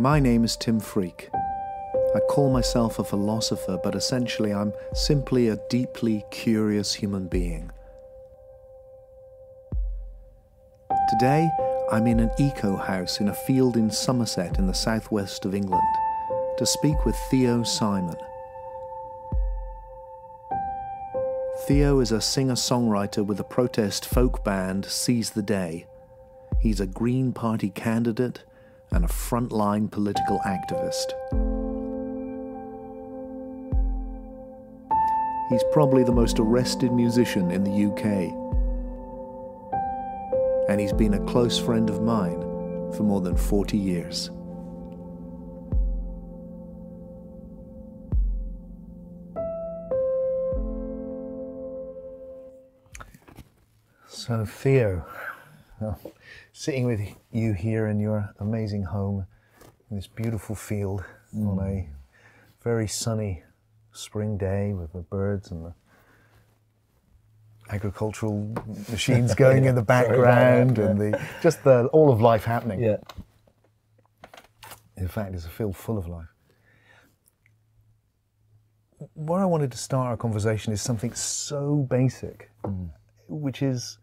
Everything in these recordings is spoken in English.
My name is Tim Freke. I call myself a philosopher, but essentially I'm simply a deeply curious human being. Today, I'm in an eco house in a field in Somerset in the southwest of England to speak with Theo Simon. Theo is a singer songwriter with the protest folk band Seize the Day. He's a Green Party candidate and a frontline political activist. He's probably the most arrested musician in the UK. And he's been a close friend of mine for more than 40 years. So, Theo, well, sitting with you here in your amazing home in this beautiful field mm. on a very sunny spring day with the birds and the agricultural machines going yeah, in the background that, yeah. and the just the all of life happening. Yeah. In fact, it's a field full of life. Where I wanted to start our conversation is something so basic, mm. which is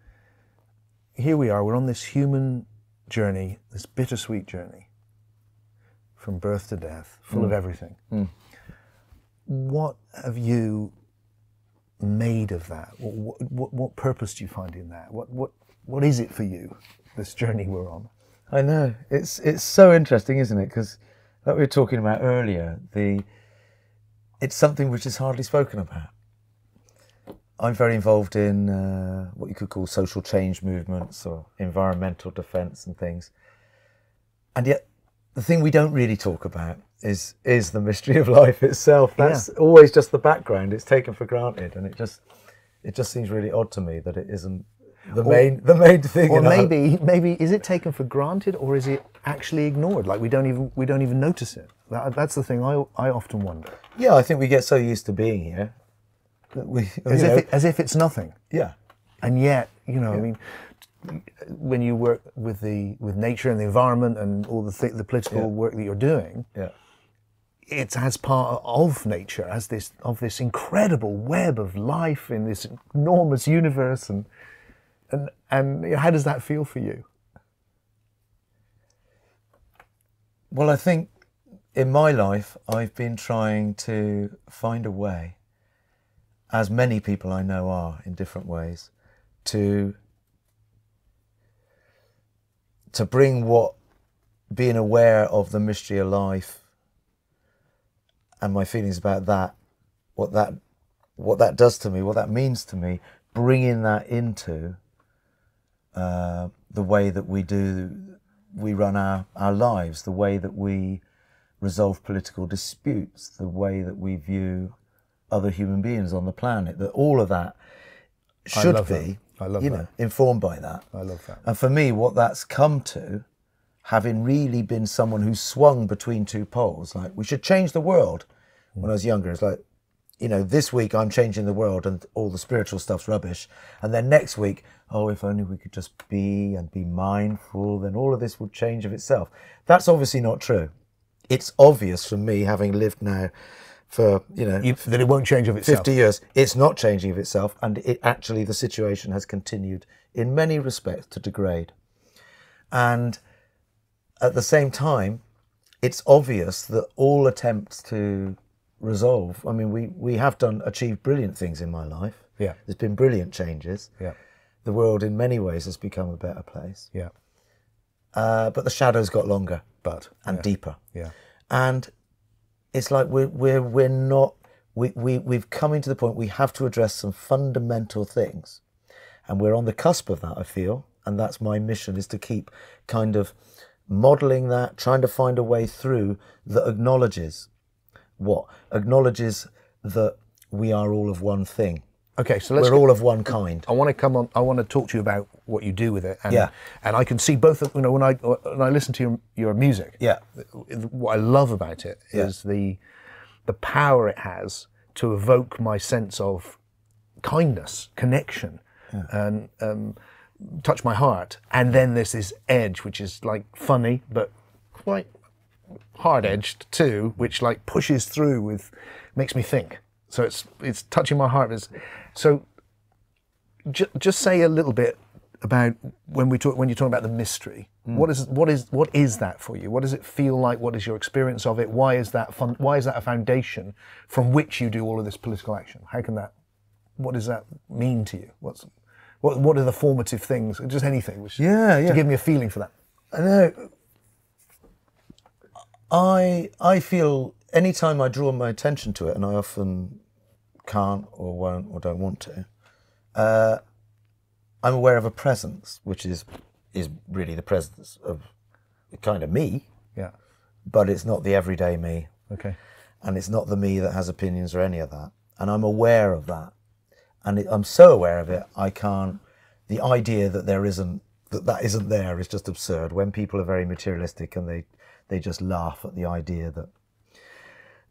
here we are, we're on this human journey, this bittersweet journey from birth to death, full mm. of everything. Mm. What have you made of that? What, what, what, purpose do you find in that? What, what, what is it for you, this journey we're on? I know. It's, it's so interesting, isn't it? Because, like we were talking about earlier, the, it's something which is hardly spoken about. I'm very involved in uh, what you could call social change movements or environmental defence and things. And yet, the thing we don't really talk about is is the mystery of life itself. That's yeah. always just the background. It's taken for granted, and it just it just seems really odd to me that it isn't the or, main the main thing. Or maybe maybe is it taken for granted, or is it actually ignored? Like we don't even we don't even notice it. That, that's the thing I I often wonder. Yeah, I think we get so used to being here we, as, if it, as if it's nothing. Yeah. And yet, you know, yeah. I mean, when you work with the with nature and the environment and all the th- the political yeah. work that you're doing, yeah. it's as part of nature, as this of this incredible web of life in this enormous universe, and and and how does that feel for you? Well, I think in my life, I've been trying to find a way as many people I know are in different ways, to to bring what being aware of the mystery of life and my feelings about that, what that what that does to me, what that means to me, bringing that into uh, the way that we do we run our, our lives, the way that we resolve political disputes, the way that we view other human beings on the planet. That all of that should be, I love you that. know, informed by that. I love that. And for me, what that's come to, having really been someone who swung between two poles, like we should change the world. Mm. When I was younger, it's like, you know, this week I'm changing the world and all the spiritual stuff's rubbish, and then next week, oh, if only we could just be and be mindful, then all of this would change of itself. That's obviously not true. It's obvious for me, having lived now for you know you, that it won't change of itself. Fifty years, it's not changing of itself, and it actually the situation has continued in many respects to degrade. And at the same time, it's obvious that all attempts to resolve. I mean, we we have done achieved brilliant things in my life. Yeah, there's been brilliant changes. Yeah, the world in many ways has become a better place. Yeah, uh, but the shadows got longer, but and yeah. deeper. Yeah, and it's like we're we're we're not we, we we've come into the point we have to address some fundamental things. And we're on the cusp of that i feel. And that's my mission is to keep kind of modeling that trying to find a way through that acknowledges what? Acknowledges that we are all of one thing Okay, so let's we're all of one kind. I want to come on. I want to talk to you about what you do with it. And, yeah. And I can see both. Of, you know, when I when I listen to your your music. Yeah. What I love about it is yeah. the the power it has to evoke my sense of kindness, connection, yeah. and um, touch my heart. And then there's this edge, which is like funny, but quite hard edged too, which like pushes through with, makes me think. So it's it's touching my heart. It's, so ju- just say a little bit about when we talk when you're talking about the mystery. Hmm. What is what is what is that for you? What does it feel like? What is your experience of it? Why is that fun? Why is that a foundation from which you do all of this political action? How can that? What does that mean to you? What's what what are the formative things? Just anything. Which, Yeah, yeah. To give me a feeling for that. I know. I I feel anytime I draw my attention to it, and I often can't or won't or don't want to, uh, I'm aware of a presence, which is is really the presence of kind of me, Yeah. but it's not the everyday me, Okay. and it's not the me that has opinions or any of that. And I'm aware of that, and it, I'm so aware of it, I can't. The idea that there isn't that that isn't there is just absurd. When people are very materialistic and they they just laugh at the idea that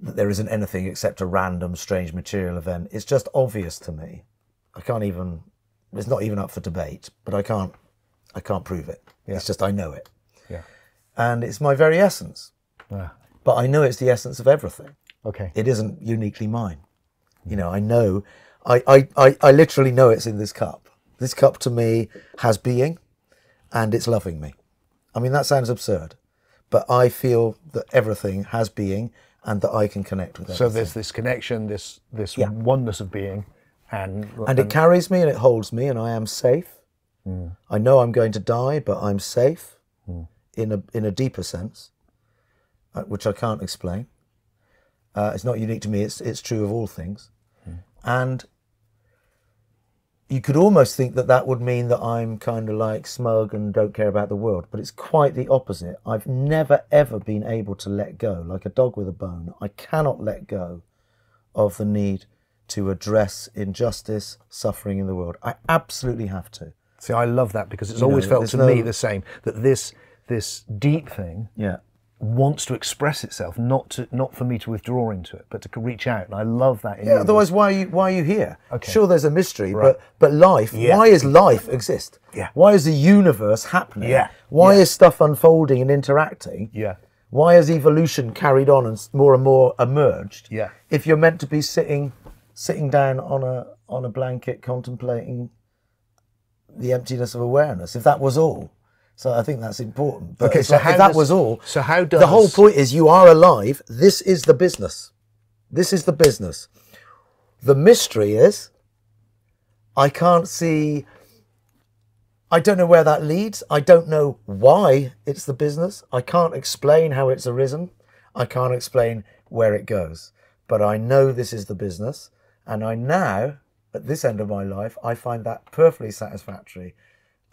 that there isn't anything except a random strange material event, it's just obvious to me. I can't even. It's not even up for debate, but I can't. I can't prove it. It's just I know it, Yeah. and it's my very essence. Ah, But I know it's the essence of everything okay. it isn't uniquely mine. You know, I know, I, I, I, I literally know it's in this cup. This cup to me has being and it's loving me. I mean, that sounds absurd, but I feel that everything has being and that I can connect with it. So there's this connection, this this oneness of being, and and it carries me and it holds me and I am safe. I know I'm going to die, but I'm safe in a in a deeper sense, uh, which I can't explain. Uh, it's not unique to me. It's it's true of all things, and you could almost think that that would mean that I'm kind of like smug and don't care about the world, but it's quite the opposite. I've never ever been able to let go, like a dog with a bone. I cannot let go of the need to address injustice, suffering in the world. I absolutely have to. See, I love that because it's always know, felt to me the same that this this deep thing Yeah. Wants to express itself, not to not for me to withdraw into it, but to reach out. And I love that. Yeah, otherwise, why are you why are you here? Okay. Sure, there's a mystery, Right. but but life. Yeah. Why is life exist? Yeah. Why is the universe happening? Yeah. Why Yeah. is stuff unfolding and interacting? yeah, Why has evolution carried on and more and more emerged? Yeah. If you're meant to be sitting sitting down on a on a blanket contemplating the emptiness of awareness, if that was all. So I think that's important. But Okay, so like, that does- was all, so how does the whole point is you are alive. This is the business. This is the business. The mystery is I can't see I don't know where that leads. I don't know why it's the business. I can't explain how it's arisen. I can't explain where it goes. But I know this is the business. And I now, at this end of my life, I find that perfectly satisfactory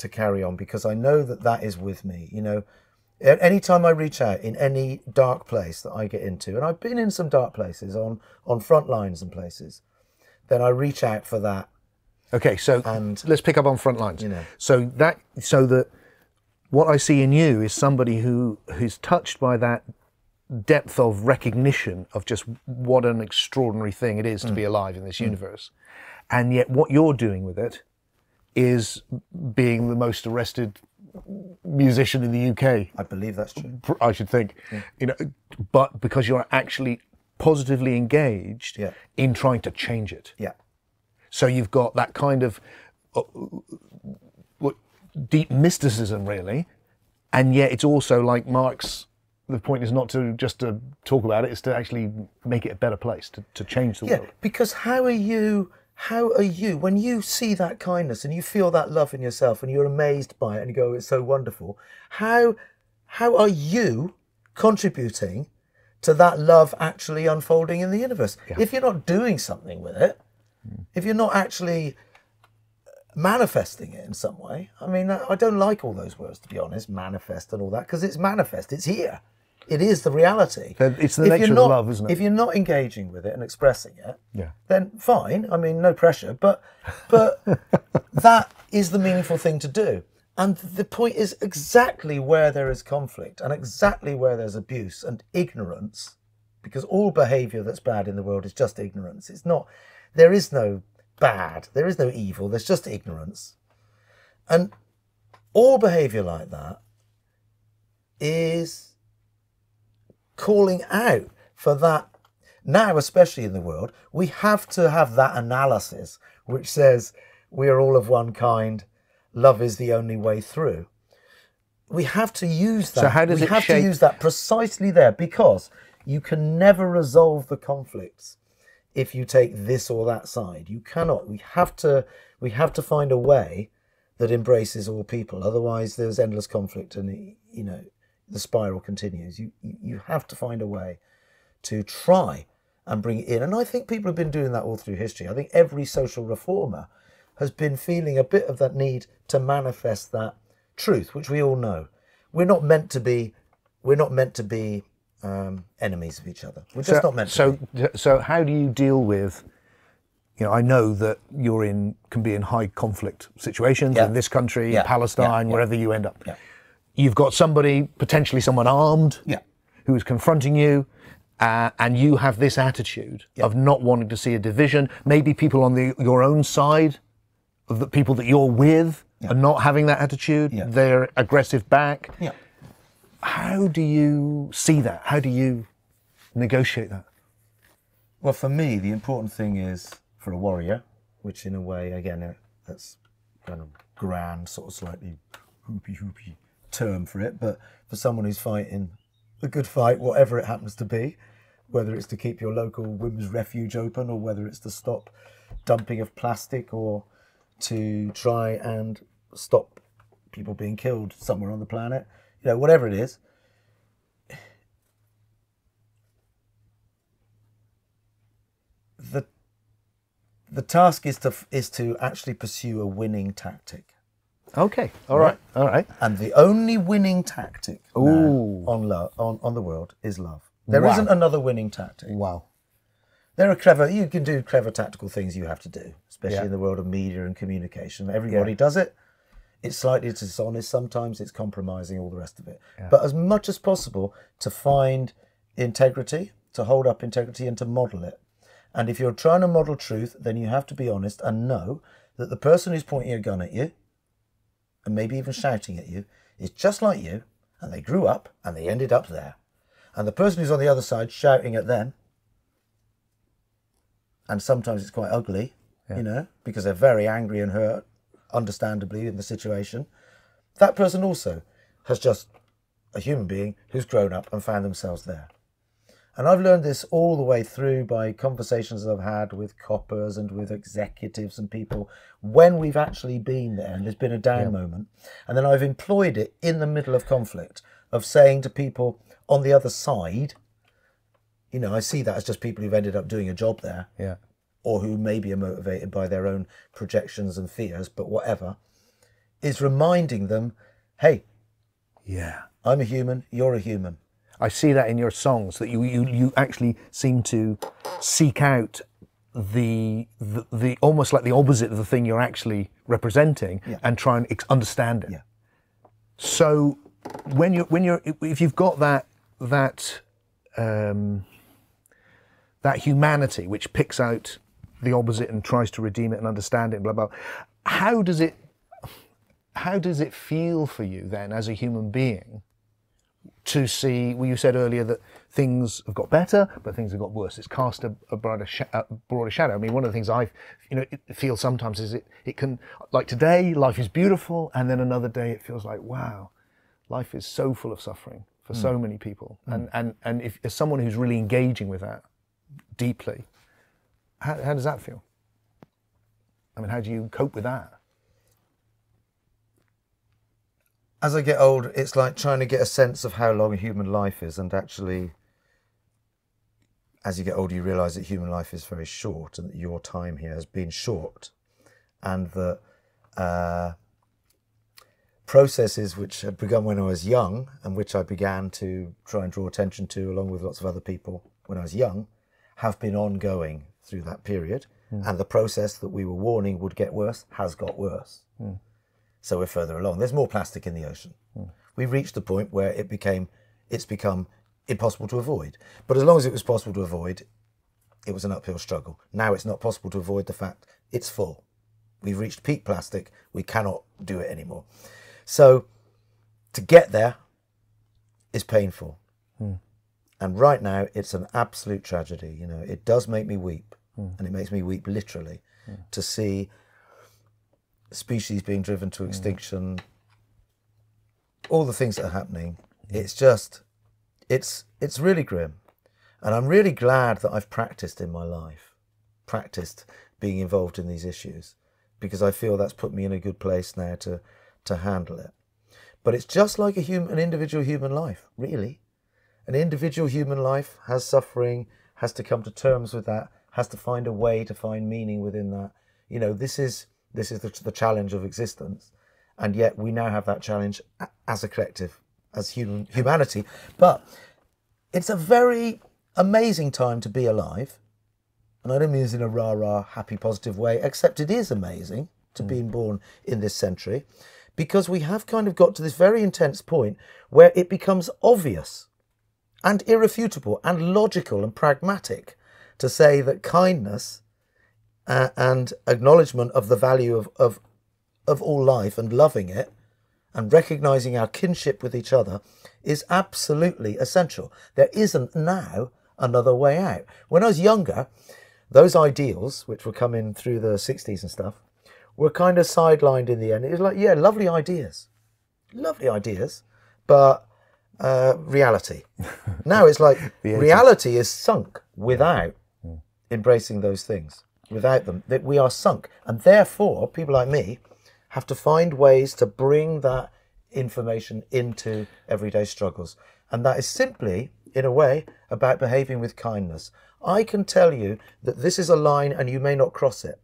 to carry on because I know that that is with me. You know, any time I reach out in any dark place that I get into, and I've been in some dark places on, on front lines and places, then I reach out for that Okay, so And- let's pick up on front lines. You know. So that so that what I see in you is somebody who who's touched by that depth of recognition of just what an extraordinary thing it is to Mm. be alive in this universe, and yet what you're doing with it is being the most arrested musician in the UK. I believe that's true. I should think, you know, but because you're actually positively engaged Yeah. in trying to change it. Yeah. So you've got that kind of uh, deep mysticism, really, and yet it's also like Marx. The point is not to just to talk about it; it's to actually make it a better place, to, to change the Yeah, world. because how are you? How are you when you see that kindness and you feel that love in yourself and you're amazed by it and you go, "It's so wonderful." How how are you contributing to that love actually unfolding in the universe? If you're not doing something with it, hmm. if you're not actually uh, manifesting it in some way, I mean, I I don't like all those words to be honest, manifest and all that, because it's manifest, it's here. It is the reality. It's the If nature you're of not- love, isn't it? If you're not engaging with it and expressing it, Yeah. then fine. I mean, no pressure, but but that is the meaningful thing to do. And the point is exactly where there is conflict and exactly where there's abuse and ignorance, because all behavior that's bad in the world is just ignorance. It's not, there is no bad, there is no evil, there's just ignorance. And all behavior like that is calling out for that now, especially in the world, we have to have that analysis which says we are all of one kind, love is the only way through. We have to use that. So how does we it have shape- to use that precisely there because you can never resolve the conflicts if you take this or that side. You cannot. We have to. We have to find a way that embraces all people. Otherwise, there's endless conflict, and you know the spiral continues. You you have to find a way to try and bring it in. And I think people have been doing that all through history. I think every social reformer has been feeling a bit of that need to manifest that truth, which we all know. We're not meant to be. We're not meant to be um, enemies of each other. We're just not meant to. so, be. so how do you deal with? You know, I know that you're in can be in high conflict situations Yeah. in this country, Yeah. Palestine. Yeah. wherever you end up. Yeah. You've got somebody potentially someone armed, Yeah. who is confronting you, uh, and you have this attitude of not wanting to see a division. Maybe people on the your own side, the people that you're with, are not having that attitude. Yeah. They're aggressive back. Yeah. How do you see that? How do you negotiate that? Well, for me, the important thing is for a warrior, which in a way, again, that's kind of grand, sort of slightly hoopy hoopy term for it, but for someone who's fighting a good fight, whatever it happens to be, whether it's to keep your local women's refuge open or whether it's to stop dumping of plastic or to try and stop people being killed somewhere on the planet, you know, whatever it is, the the task is to is to actually pursue a winning tactic, Okay. All right. All right. and the only winning tactic on love on, on the world is love. There Wow. not another winning tactic. Wow. There are clever. You can do clever tactical things you have to do, especially Yeah. in the world of media and communication. Everybody does it. It's slightly dishonest sometimes. It's compromising all the rest of it. But as much as possible to find integrity, to hold up integrity, and to model it. And if you're trying to model truth, then you have to be honest and know that the person who's pointing a gun at you, and maybe even shouting at you, is just like you, and they grew up and they ended up there. And the person who's on the other side shouting at them and sometimes it's quite ugly, you know, because they're very angry and hurt, understandably, in the situation. That person also has just a human being who's grown up and found themselves there. And I've learned this all the way through by conversations I've had with coppers and with executives and people when we've actually been there and there's been a down moment. And then I've employed it in the middle of conflict of saying to people on the other side, you know, I see that as just people who've ended up doing a job there Yeah. or who maybe are motivated by their own projections and fears, but whatever, is reminding them, hey, Yeah. I'm a human, you're a human. I see that in your songs that you you, you actually seem to seek out the, the the almost like the opposite of the thing you're actually representing Yeah. and try and ex- understand it. Yeah. So when you're when you're if you've got that that um, that humanity which picks out the opposite and tries to redeem it and understand it, blah blah. How does it how does it feel for you then as a human being to see well you said earlier that things have got better but things have got worse. It's cast a, a broader, sh- a broader shadow. I mean one of the things i you know feel sometimes is it it can like today life is beautiful and then another day it feels like wow life is so full of suffering for so hmm. many people. Hmm. And and and if as someone who's really engaging with that deeply how, how does that feel? I mean how do you cope with that As I get older, it's like trying to get a sense of how long a human life is, and actually, as you get older, you realise that human life is very short, and that your time here has been short, and that uh, processes which had begun when I was young, and which I began to try and draw attention to, along with lots of other people when I was young, have been ongoing through that period. And the process that we were warning would get worse has got worse. So we're further along. There's more plastic in the ocean. Hmm. We've reached the point where it became, it's become impossible to avoid. But as long as it was possible to avoid, it was an uphill struggle. Now it's not possible to avoid the fact it's full. We've reached peak plastic. We cannot do it anymore. So to get there is painful. Hmm. And right now, it's an absolute tragedy. You know, it does make me weep, hmm. and it makes me weep literally to see species being driven to mm. extinction, all the things that are happening. It's just, it's it's really grim, and I'm really glad that I've practiced in my life, practiced being involved in these issues, because I feel that's put me in a good place now to to handle it. But it's just like a human, an individual human life, really. An individual human life has suffering, has to come to terms with that, has to find a way to find meaning within that. You know, this is this is the, the challenge of existence, and yet we now have that challenge as a collective, as human humanity. But it's a very amazing time to be alive, and I don't mean this in a rah rah happy positive way, except it is amazing to hmm. being born in this century, because we have kind of got to this very intense point where it becomes obvious and irrefutable and logical and pragmatic to say that kindness uh, and acknowledgement of the value of, of of all life and loving it and recognizing our kinship with each other is absolutely essential. There isn't now another way out. When I was younger, those ideals, which were coming through the 60s and stuff, were kind of sidelined in the end. It was like, yeah, lovely ideas, lovely ideas, but uh, reality. now it's like reality is sunk without embracing those things. Without them, that we are sunk, and therefore people like me have to find ways to bring that information into everyday struggles, and that is simply, in a way, about behaving with kindness. I can tell you that this is a line, and you may not cross it.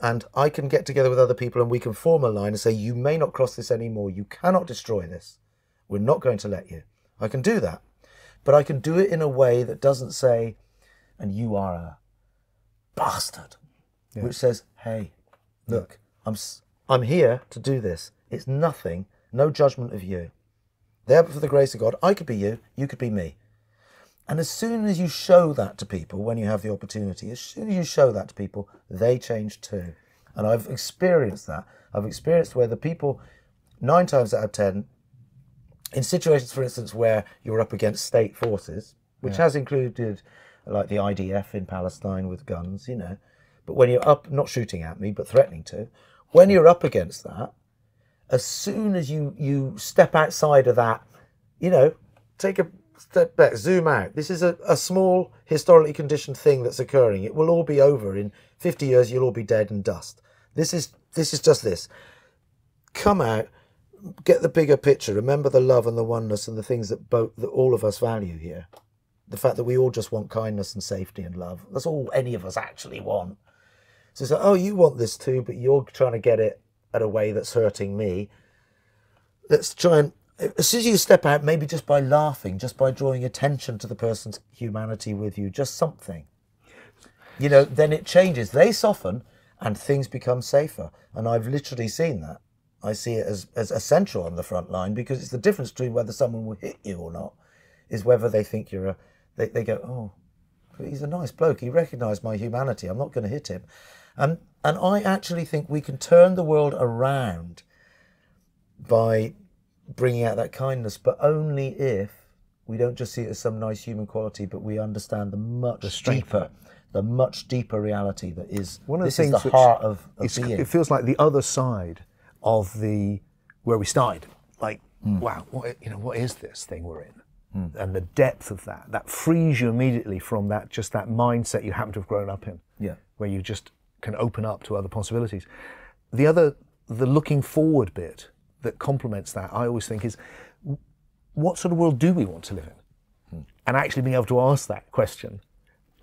And I can get together with other people and we can form a line and say, You may not cross this anymore. You cannot destroy this. We're not going to let you. I can do that. But I can do it in a way that doesn't say, And you are a bastard, which says, Hey, look, I'm, s- I'm here to do this. It's nothing, no judgment of you. There, but for the grace of God, I could be you, you could be me. And as soon as you show that to people, when you have the opportunity, as soon as you show that to people, they change too. And I've experienced that. I've experienced where the people, nine times out of ten, in situations, for instance, where you're up against state forces, which has included like the IDF in Palestine with guns, you know, but when you're up, not shooting at me, but threatening to, when you're up against that, as soon as you you step outside of that, you know, take a step back, zoom out. This is a, a small historically conditioned thing that's occurring. It will all be over in 50 years. You'll all be dead and dust. This is this is just this. Come out, get the bigger picture. Remember the love and the oneness and the things that both that all of us value here. The fact that we all just want kindness and safety and love. That's all any of us actually want. So it's like, oh, you want this too, but you're trying to get it at a way that's hurting me. Let's try and, as soon as you step out, maybe just by laughing, just by drawing attention to the person's humanity with you, just something, you know, then it changes. They soften and things become safer. And I've literally seen that. I see it as, as essential on the front line because it's the difference between whether someone will hit you or not, is whether they think you're a, they, they go, oh, he's a nice bloke. He recognised my humanity. I'm not going to hit him. And, and I actually think we can turn the world around by bringing out that kindness, but only if we don't just see it as some nice human quality, but we understand the much of deeper, the much deeper reality that is One of the this is things the heart of, of being. it feels like the other side of the where we started. Like, hmm. wow, what, you know, what is this thing we're in? Hmm. And the depth of that that frees you immediately from that just that mindset you happen to have grown up in. Yeah. where you just can open up to other possibilities. The other, the looking forward bit that complements that, I always think is, what sort of world do we want to live in? Hmm. And actually being able to ask that question,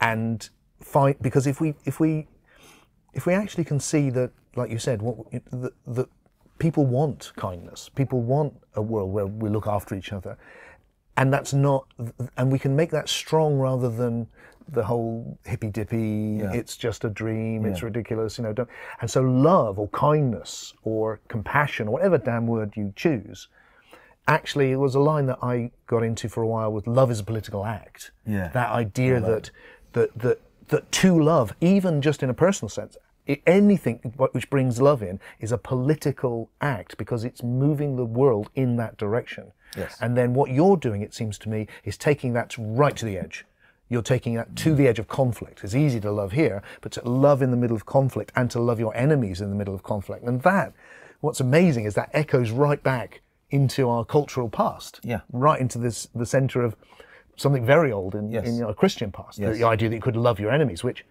and find because if we if we if we actually can see that, like you said, what that people want kindness, people want a world where we look after each other, and that's not, and we can make that strong rather than the whole hippy dippy. It's just a dream. It's ridiculous, you know. Don't, and so, love or kindness or compassion or whatever damn word you choose. Actually, it was a line that I got into for a while with "love is a political act." Yeah. That idea that that that that to love, even just in a personal sense, anything which brings love in is a political act because it's moving the world in that direction. Yes. And then what you're doing, it seems to me, is taking that right to the edge. You're taking that to the edge of conflict. It's easy to love here, but to love in the middle of conflict and to love your enemies in the middle of conflict. And that, what's amazing is that echoes right back into our cultural past. Yeah. Right into this the center of something very old in, Yes. in our Christian past. The- Yes. The idea that you could love your enemies, which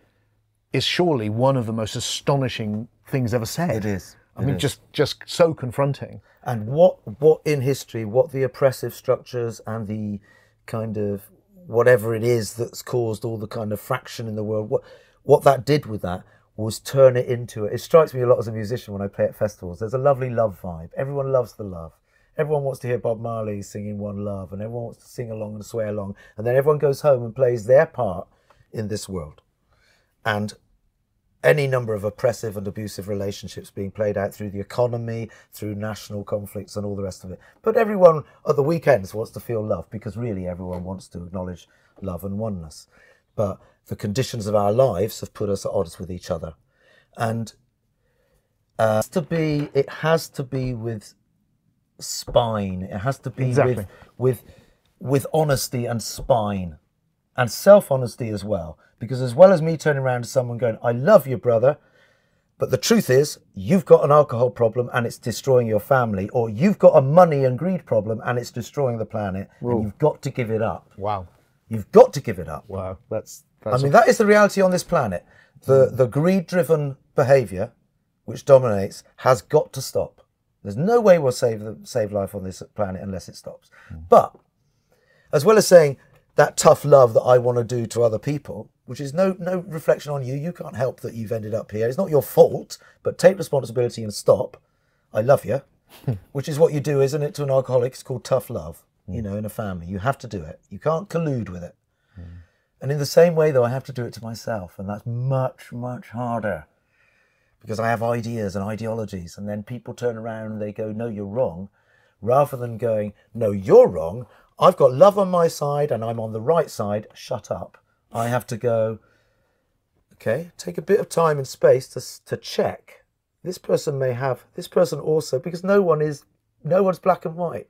is surely one of the most astonishing things ever said. It is. I It mean, is. just just so confronting. and what what in history what the oppressive structures and the kind of whatever it is that's caused all the kind of fraction in the world what what that did with that was turn it into it. It strikes me a lot as a musician when I play at festivals. There's a lovely love vibe. Everyone loves the love. Everyone wants to hear Bob Marley singing One Love, and everyone wants to sing along and sway along. And then everyone goes home and plays their part in this world. And any number of oppressive and abusive relationships being played out through the economy, through national conflicts, and all the rest of it. But everyone at the weekends wants to feel love because really everyone wants to acknowledge love and oneness. But the conditions of our lives have put us at odds with each other, and uh, it has to be it has to be with spine. It has to be Exactly. with with with honesty and spine and self honesty as well. Because as well as me turning around to someone going, I love you, brother, but the truth is, you've got an alcohol problem and it's destroying your family, or you've got a money and greed problem and it's destroying the planet, and you've got to give it up. Wow. You've got to give it up. Wow. That's I that's mean, that is the reality on this planet. The hmm. the greed driven behaviour which dominates has got to stop. There's no way we'll save the, save life on this planet unless it stops. Hmm. But as well as saying that tough love that I want to do to other people, which is no no reflection on you. You can't help that you've ended up here. It's not your fault, but take responsibility and stop. I love you, which is what you do, isn't it? To an alcoholic, it's called tough love. You mm. know, in a family, you have to do it. You can't collude with it. Mm. And in the same way, though, I have to do it to myself, and that's much much harder because I have ideas and ideologies, and then people turn around and they go, "No, you're wrong," rather than going, "No, you're wrong." I've got love on my side, and I'm on the right side. Shut up. I have to go. Okay, take a bit of time and space to to check. This person may have this person also because no one is no one's black and white.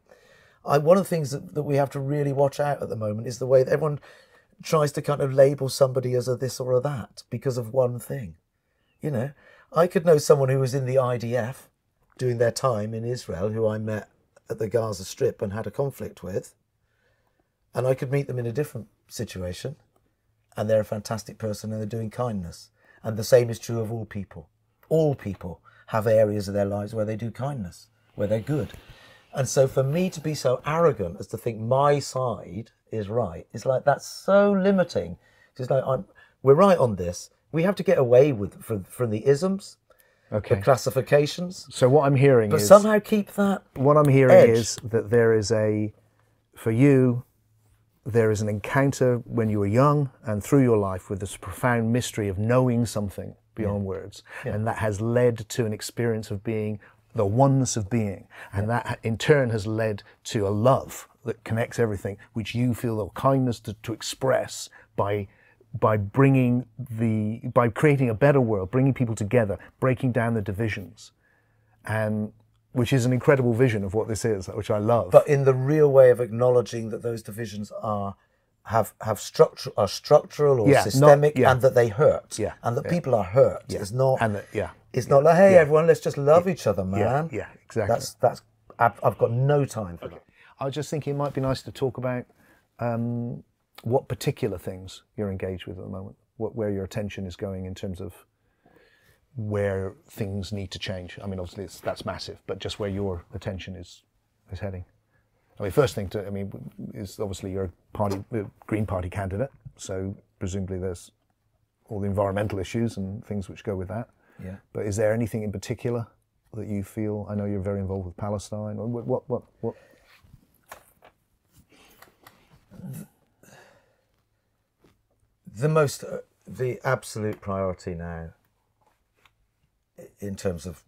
I, one of the things that, that we have to really watch out at the moment is the way that everyone tries to kind of label somebody as a this or a that because of one thing. You know, I could know someone who was in the IDF doing their time in Israel who I met at the Gaza Strip and had a conflict with, and I could meet them in a different situation, and they're a fantastic person and they're doing kindness. And the same is true of all people. All people have areas of their lives where they do kindness, where they're good. And so for me to be so arrogant as to think my side is right, is like that's so limiting. It's like I'm, we're right on this. We have to get away with from, from the isms, the okay. classifications, So what I'm hearing but is somehow keep that. what I'm hearing edge. is that there is a, for you, there is an encounter when you were young and through your life with this profound mystery of knowing something beyond words. And that has led to an experience of being the oneness of being. And that in turn has led to a love that connects everything, which you feel the kindness to, to express by by bringing the by creating a better world, bringing people together, breaking down the divisions, and which is an incredible vision of what this is, which I love. but in the real way of acknowledging that those divisions are have have structure are structural or Yeah, not- systemic yeah. and that they hurt Yeah, and that people are hurt it's not and that, yeah, it's not like hey everyone let's just love each other man. Yeah, yeah, exactly. that's that's I've, I've got no time for that. I was just thinking it might be nice to talk about um, what particular things you're engaged with at the moment, what, where your attention is going in terms of where things need to change. I mean, obviously it's, that's massive, but just where your attention is is heading. I mean, first thing to, I mean, is obviously you're a party, a Green Party candidate, so presumably there's all the environmental issues and things which go with that. yeah But is there anything in particular that you feel? I know you're very involved with Palestine. Or what? What? What? what the most uh, the absolute priority now in terms of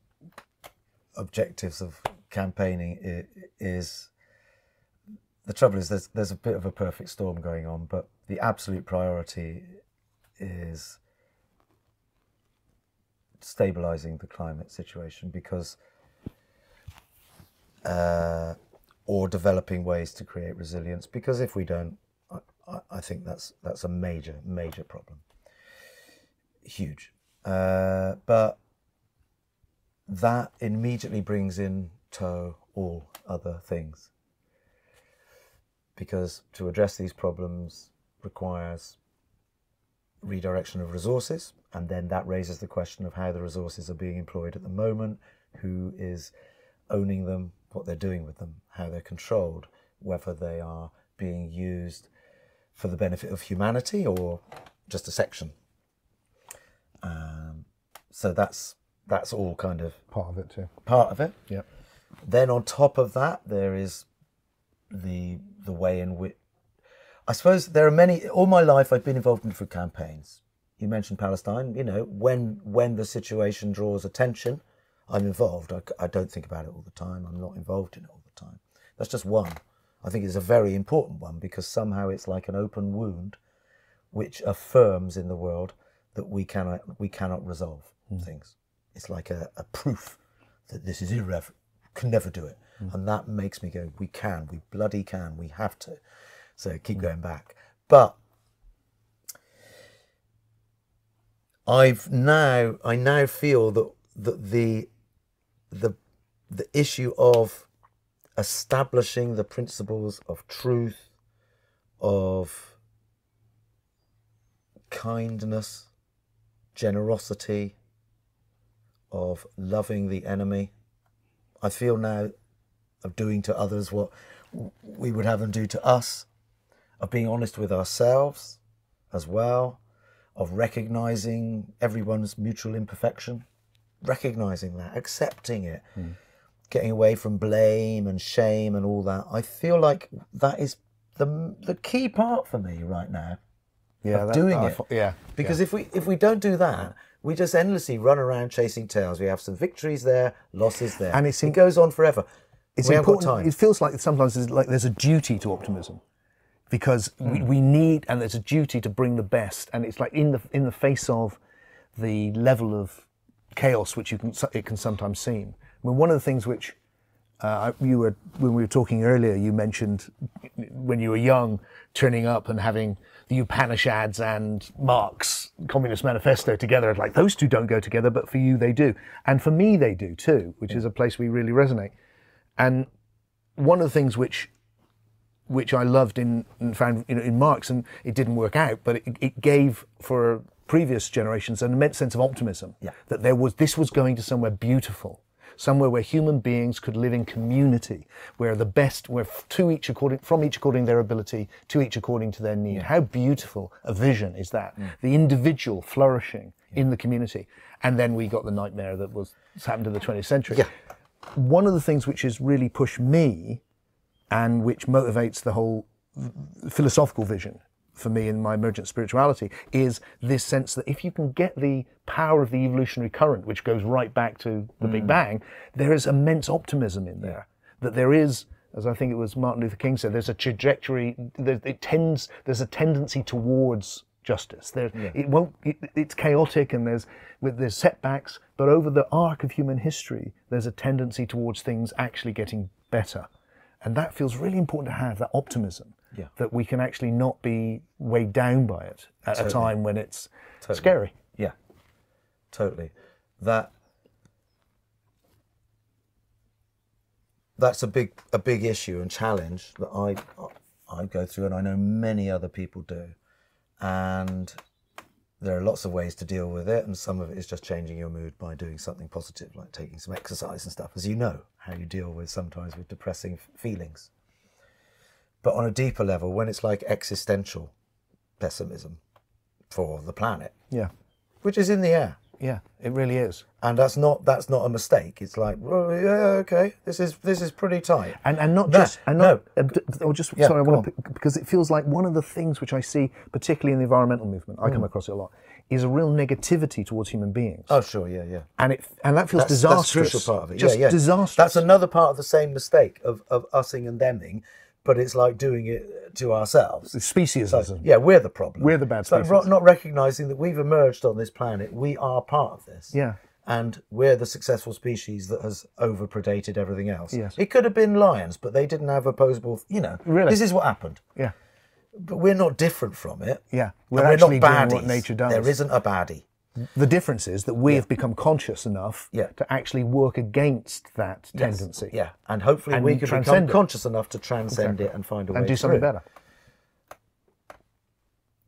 objectives of campaigning is the trouble is there's there's a bit of a perfect storm going on but the absolute priority is stabilizing the climate situation because uh, or developing ways to create resilience because if we don't I, I, think that's that's a major major problem. Huge. Uh, but that immediately brings in tow all other things because to address these problems requires redirection of resources, and then that raises the question of how the resources are being employed at the moment, who is owning them, what they're doing with them, how they're controlled, whether they are being used for the benefit of humanity or just a section. Um, so that's that's all kind of Part of it too. part of it. Yeah. Then on top of that, there is the the way in which I suppose there are many. All my life, I've been involved in different campaigns. You mentioned Palestine. You know, when when the situation draws attention, I'm involved. I, I don't think about it all the time. I'm not involved in it all the time. That's just one. I think it's a very important one because somehow it's like an open wound, which affirms in the world that we cannot we cannot resolve hmm. things. It's like a, a proof that this is irreverent, can never do it, hmm. and that makes me go, we can, we bloody can, we have to. So keep hmm. going back, but I've now I now feel that that the the the issue of establishing the principles of truth, of kindness, generosity, of loving the enemy. I feel now of doing to others what we would have them do to us, of being honest with ourselves as well, of recognizing everyone's mutual imperfection, recognizing that, accepting it, getting away from blame and shame and all that. I feel like that is the the key part for me right now Yeah. of doing it. yeah. Because if we if we don't do that, we just endlessly run around chasing tails. We have some victories there, losses there, And it's it goes on forever. it's we important. time. It feels like sometimes there's like there's a duty to optimism because we, Hmm. we need and there's a duty to bring the best, and it's like in the in the face of the level of chaos which you can it can sometimes seem. I mean, one of the things which uh, you were when we were talking earlier, you mentioned when you were young, turning up and having the Upanishads and Marx Communist Manifesto together. It's Like those two don't go together, but for you they do, and for me they do too, which is a place we really resonate. And one of the things which which I loved in and found you know, in Marx, and it didn't work out, but it, it gave for previous generations an immense sense of optimism Yeah. that there was this was going to somewhere beautiful, somewhere where human beings could live in community, where the best, where to each according from each according to their ability, to each according to their need. How beautiful a vision is that? The individual flourishing in the community, and then we got the nightmare that was happened in the 20th century. Yeah. One of the things which has really pushed me and which motivates the whole mm, philosophical vision for me in my emergent spirituality is this sense that if you can get the power of the evolutionary current, which goes right back to the Big mm. Bang, there is immense optimism in there. That there is, as I think it was Martin Luther King said, there's a trajectory. There, it tends. There's a tendency towards justice. There, it won't. It, it's chaotic and there's with there's setbacks, but over the arc of human history, there's a tendency towards things actually getting better. And that feels really important to have that optimism Yeah. that we can actually not be weighed down by it at a time when it's scary. Yeah, totally. That that's a big a big issue and challenge that I I go through, and I know many other people do. And there are lots of ways to deal with it, and some of it is just changing your mood by doing something positive, like taking some exercise and stuff, as you know how you deal with sometimes with depressing f- feelings. But on a deeper level, when it's like existential pessimism for the planet, Yeah, which is in the air. yeah, it really is. And that's not that's not a mistake. It's like, well, yeah, okay, this is this is pretty tight. And and not No, just and not no. uh, or just Yeah, sorry, I want to because it feels like one of the things which I see, particularly in the environmental movement, I come Mm. across it a lot, is a real negativity towards human beings, Oh, sure, yeah, yeah. and it and that feels That's, disastrous. that's crucial part of it. Just yeah, yeah. disastrous. That's another part of the same mistake of of using and theming, but it's like doing it to ourselves. speciesism. Yeah, we're the problem. We're the bad It's like species. not recognizing that we've emerged on this planet. We are part of this. Yeah. and we're the successful species that has overpredated everything else. Yes. It could have been lions, but they didn't have opposable, you know. Really? This is what happened. Yeah. But we're not different from it. Yeah. We're we're actually not doing baddies. what nature does. There isn't a baddie. The difference is that we have become conscious enough Yeah. to actually work against that tendency Yeah, and hopefully And we can become transcend it. conscious enough to transcend it and find a way and do something through. better.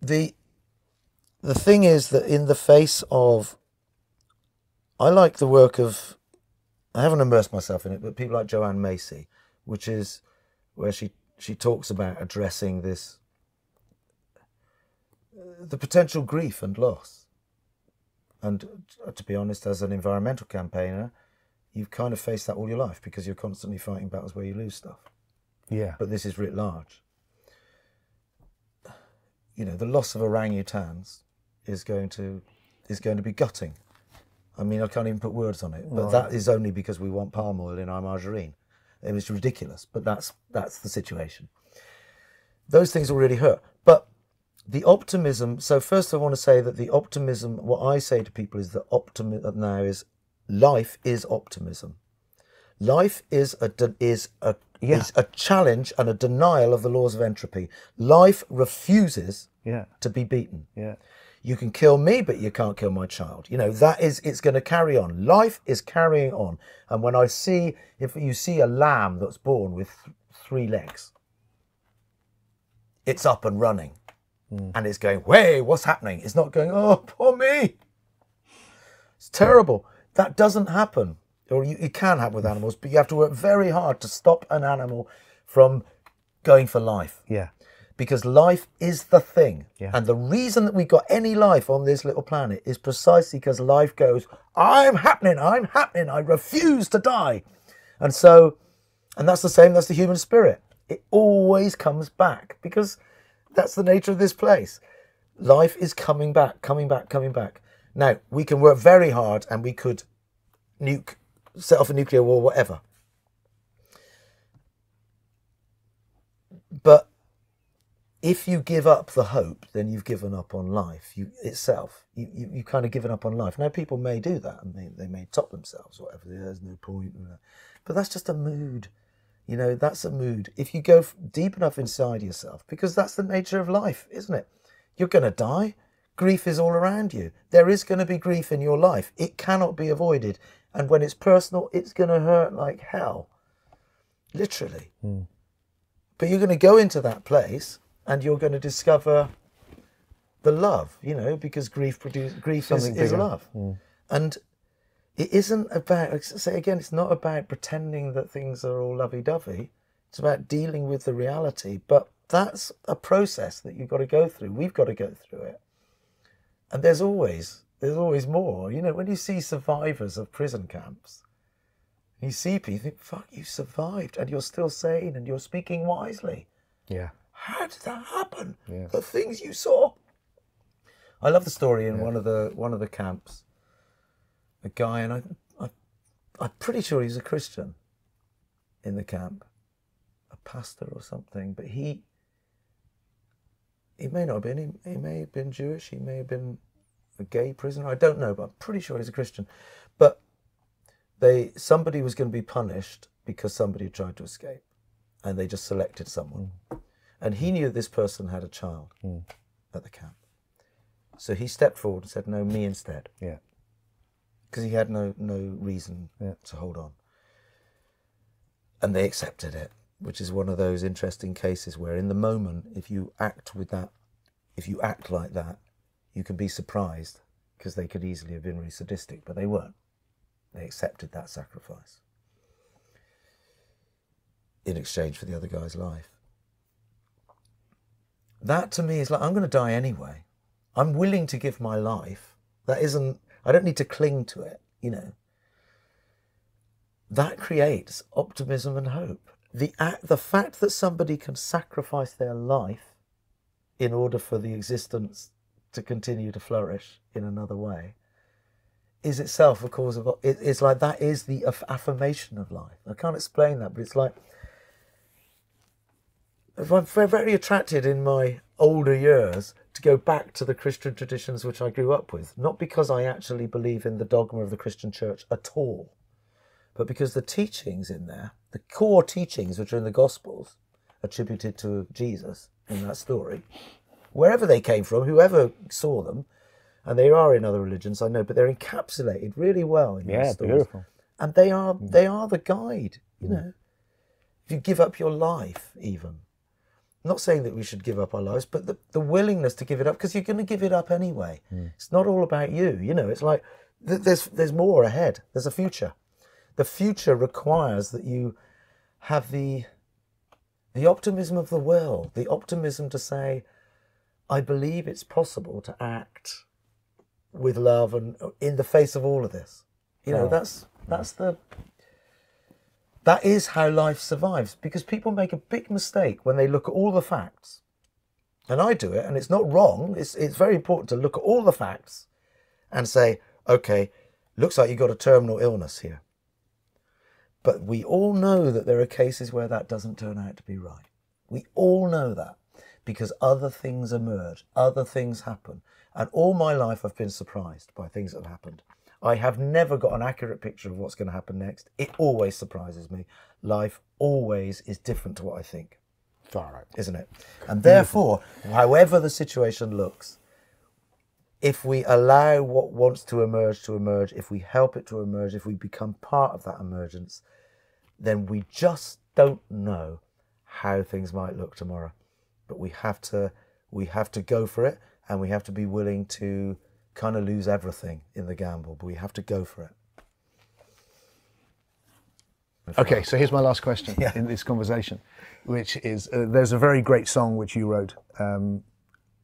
the the thing is that in the face of I like the work of I haven't immersed myself in it, but people like Joanna Macy, which is where she she talks about addressing this uh, the potential grief and loss. And to be honest, as an environmental campaigner, you've kind of faced that all your life because you're constantly fighting battles where you lose stuff Yeah. but this is writ large. You know, the loss of orangutans is going to is going to be gutting. I mean, I can't even put words on it, but that is only because we want palm oil in our margarine. It was ridiculous, but that's that's the situation. Those things will really hurt, but the optimism. So first, I want to say that the optimism. What I say to people is that optimism uh, now is life is optimism. Life is a is a Yeah. is a challenge and a denial of the laws of entropy. Life refuses Yeah. to be beaten. Yeah. You can kill me, but you can't kill my child. You know that is it's going to carry on. Life is carrying on. And when I see if you see a lamb that's born with th- three legs, it's up and running, Mm. and it's going, "Hey, what's happening?" It's not going, "Oh, poor me." It's terrible. That doesn't happen, or you, it can happen with animals, but you have to work very hard to stop an animal from going for life Yeah. because life is the thing. Yeah. And the reason that we got any life on this little planet is precisely because life goes, I'm happening, I'm happening, I refuse to die. And so, and that's the same, that's the human spirit. It always comes back because that's the nature of this place. Life is coming back, coming back, coming back. Now, we can work very hard and we could nuke, set off a nuclear war, whatever. But if you give up the hope, then you've given up on life you, itself. You, you, you've kind of given up on life. Now, people may do that and they, they may top themselves, whatever. There's no point. But that's just a mood. You know, that's a mood. If you go deep enough inside yourself, because that's the nature of life, isn't it? You're going to die. Grief is all around you. There is going to be grief in your life. It cannot be avoided. And when it's personal, it's going to hurt like hell. Literally. Hmm. But you're going to go into that place and you're going to discover the love, you know, because grief produces grief is, Something is bigger. love. Hmm. And it isn't about say again, it's not about pretending that things are all lovey dovey. It's about dealing with the reality. But that's a process that you've got to go through. We've got to go through it. And there's always there's always more. You know, when you see survivors of prison camps, you see people, you think, fuck, you survived and you're still sane and you're speaking wisely. Yeah. How did that happen? Yes. The things you saw. I love the story in one of the one of the camps. A guy, and I, I, I'm pretty sure he's a Christian. In the camp, a pastor or something, but he. He may not have been. He, he may have been Jewish. He may have been a gay prisoner. I don't know, but I'm pretty sure he's a Christian. But they somebody was going to be punished because somebody tried to escape, and they just selected someone. Hmm. And he knew this person had a child hmm. at the camp. So he stepped forward and said, No, me instead. Yeah. Because he had no, no reason Yeah. to hold on. And they accepted it, which is one of those interesting cases where, in the moment, if you act with that, if you act like that, you can be surprised because they could easily have been really sadistic, but they weren't. They accepted that sacrifice in exchange for the other guy's life. That to me is like, I'm going to die anyway. I'm willing to give my life. That isn't, I don't need to cling to it, you know. That creates optimism and hope. The, act, the fact that somebody can sacrifice their life in order for the existence to continue to flourish in another way is itself a cause of it, it's like that is the aff- affirmation of life i can't explain that but it's like if i'm ve- very attracted in my older years to go back to the Christian traditions which I grew up with, not because I actually believe in the dogma of the Christian church at all, but because the teachings in there, the core teachings which are in the Gospels, attributed to Jesus in that story, wherever they came from, whoever saw them, and they are in other religions, I know, but they're encapsulated really well in Yeah, these stories. beautiful. And they are mm. they are the guide, you mm. know. If you give up your life, even. I'm not saying that we should give up our lives, but the, the willingness to give it up, because you're going to give it up anyway. Hmm. It's not all about you, you know. It's like th- there's there's more ahead. There's a future. The future requires that you have the the optimism of the world, the optimism to say, I believe it's possible to act with love and uh, in the face of all of this. You know, Oh. that's that's the that is how life survives because people make a big mistake when they look at all the facts. And I do it, and it's not wrong. It's it's very important to look at all the facts and say, okay, looks like you've got a terminal illness here. But we all know that there are cases where that doesn't turn out to be right. We all know that because other things emerge, other things happen. And all my life I've been surprised by things that have happened. I have never got an accurate picture of what's going to happen next. It always surprises me. Life always is different to what I think, Far right. isn't it? And therefore, however the situation looks, if we allow what wants to emerge to emerge, if we help it to emerge, if we become part of that emergence, then we just don't know how things might look tomorrow. But we have to we have to go for it and we have to be willing to kind of lose everything in the gamble, but we have to go for it. Okay, so here's my last question Yeah. in this conversation, which is uh, there's a very great song which you wrote, um,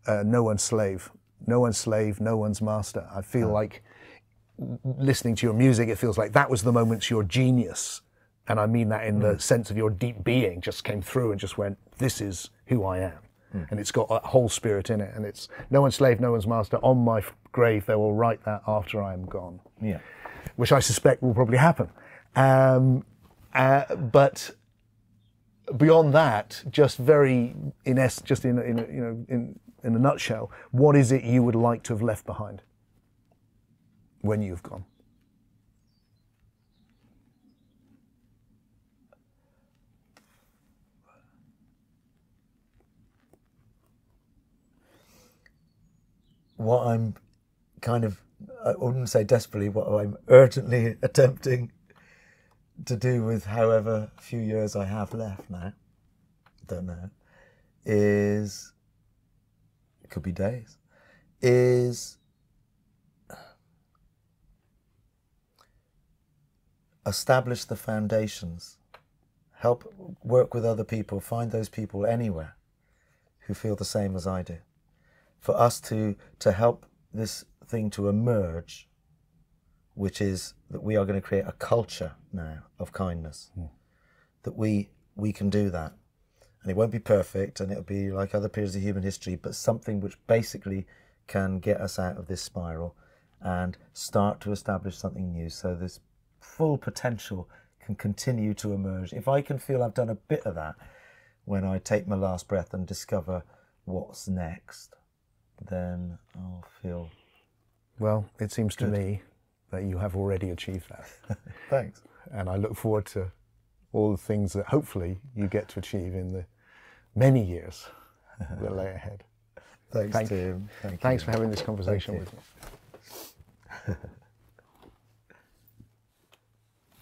uh, No One's Slave. No one's slave, no one's master. I feel like listening to your music, it feels like that was the moment your genius, and I mean that in the sense of your deep being, just came through and just went, This is who I am. And it's got a whole spirit in it. And it's no one's slave, no one's master. On my grave, they will write that after I am gone Yeah. which I suspect will probably happen. Um, uh, but beyond that, just very in es- just in, a- in you know in in a nutshell, what is it you would like to have left behind when you've gone? what I'm kind of, I wouldn't say desperately, what I'm urgently attempting to do with however few years I have left now, don't know, is, it could be days, is establish the foundations, help work with other people, find those people anywhere who feel the same as I do. For us to to help this thing to emerge, which is that we are going to create a culture now of kindness. Hmm. That we we can do that, and it won't be perfect, and it'll be like other periods of human history, but something which basically can get us out of this spiral and start to establish something new. So this full potential can continue to emerge. If I can feel I've done a bit of that when I take my last breath and discover what's next, then I'll feel. Well, it seems to me that you have already achieved that, Thanks. and I look forward to all the things that hopefully you get to achieve in the many years that lay ahead. Thanks, Thank- Tim. Thank Thanks you. for having this conversation with me.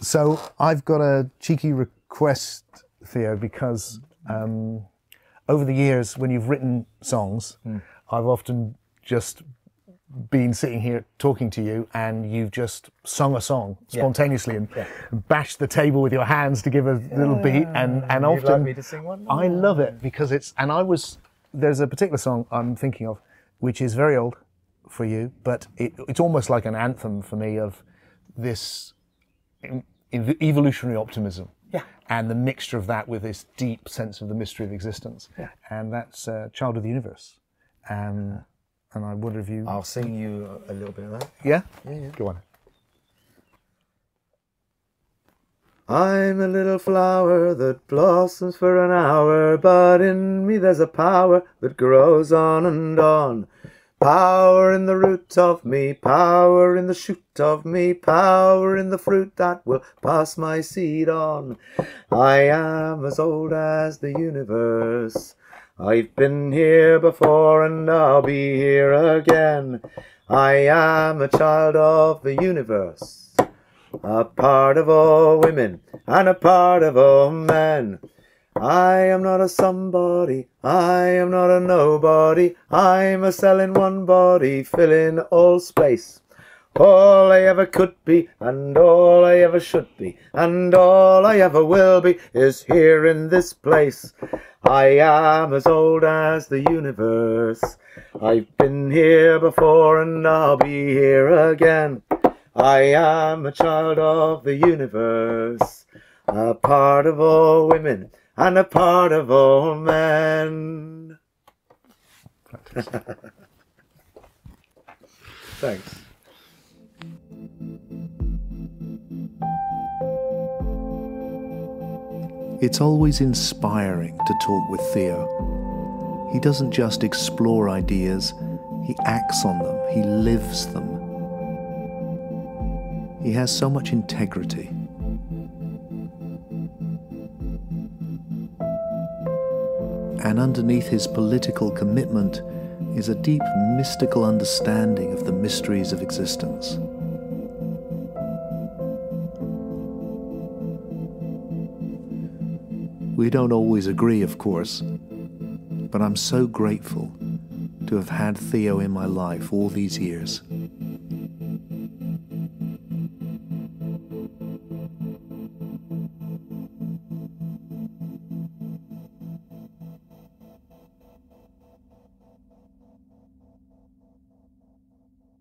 so I've got a cheeky request, Theo, because um, over the years, when you've written songs, I've often just been sitting here talking to you and you've just sung a song spontaneously and bashed the table with your hands to give a little beat and, and You'd often like me to sing one? I love it because it's, and I was, there's a particular song I'm thinking of, which is very old for you, but it, it's almost like an anthem for me of this evolutionary optimism. Yeah. And the mixture of that with this deep sense of the mystery of existence. Yeah. And that's uh, Child of the Universe. Um, and I wonder if you. I'll sing you a little bit of that. yeah? Yeah, yeah. Go on. I'm a little flower that blossoms for an hour, but in me there's a power that grows on and on. Power in the root of me, power in the shoot of me, power in the fruit that will pass my seed on. I am as old as the universe. I've been here before and I'll be here again. I am a child of the universe a part of all women and a part of all men. I am not a somebody, I am not a nobody, I'm a cell in one body, filling all space. All I ever could be, and all I ever should be, and all I ever will be, is here in this place. I am as old as the universe. I've been here before, and I'll be here again. I am a child of the universe, a part of all women and a part of all men. Thanks. It's always inspiring to talk with Theo. He doesn't just explore ideas, he acts on them, he lives them. He has so much integrity. And underneath his political commitment is a deep mystical understanding of the mysteries of existence. We don't always agree, of course, but I'm so grateful to have had Theo in my life all these years.